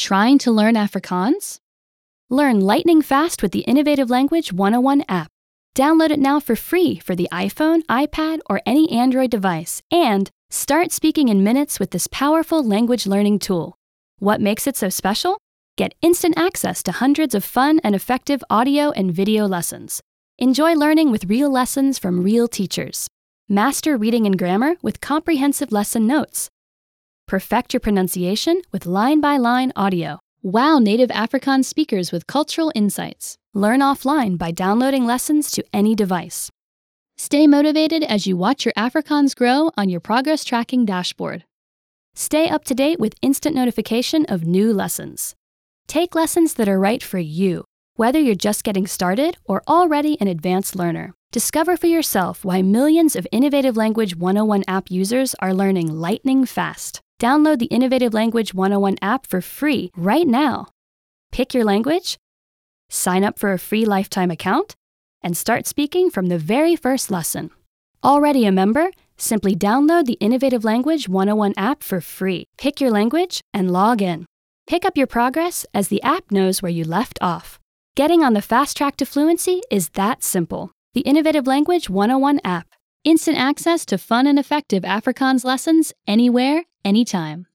Trying to learn Afrikaans? Learn lightning fast with the Innovative Language 101 app. Download it now for free for the iPhone, iPad, or any Android device, and start speaking in minutes with this powerful language learning tool. What makes it so special? Get instant access to hundreds of fun and effective audio and video lessons. Enjoy learning with real lessons from real teachers. Master reading and grammar with comprehensive lesson notes. Perfect your pronunciation with line by line audio. Wow native Afrikaans speakers with cultural insights. Learn offline by downloading lessons to any device. Stay motivated as you watch your Afrikaans grow on your progress tracking dashboard. Stay up to date with instant notification of new lessons. Take lessons that are right for you, whether you're just getting started or already an advanced learner. Discover for yourself why millions of Innovative Language 101 app users are learning lightning fast. Download the Innovative Language 101 app for free right now. Pick your language, sign up for a free lifetime account, and start speaking from the very first lesson. Already a member? Simply download the Innovative Language 101 app for free. Pick your language and log in. Pick up your progress as the app knows where you left off. Getting on the fast track to fluency is that simple. The Innovative Language 101 app. Instant access to fun and effective Afrikaans lessons anywhere, anytime.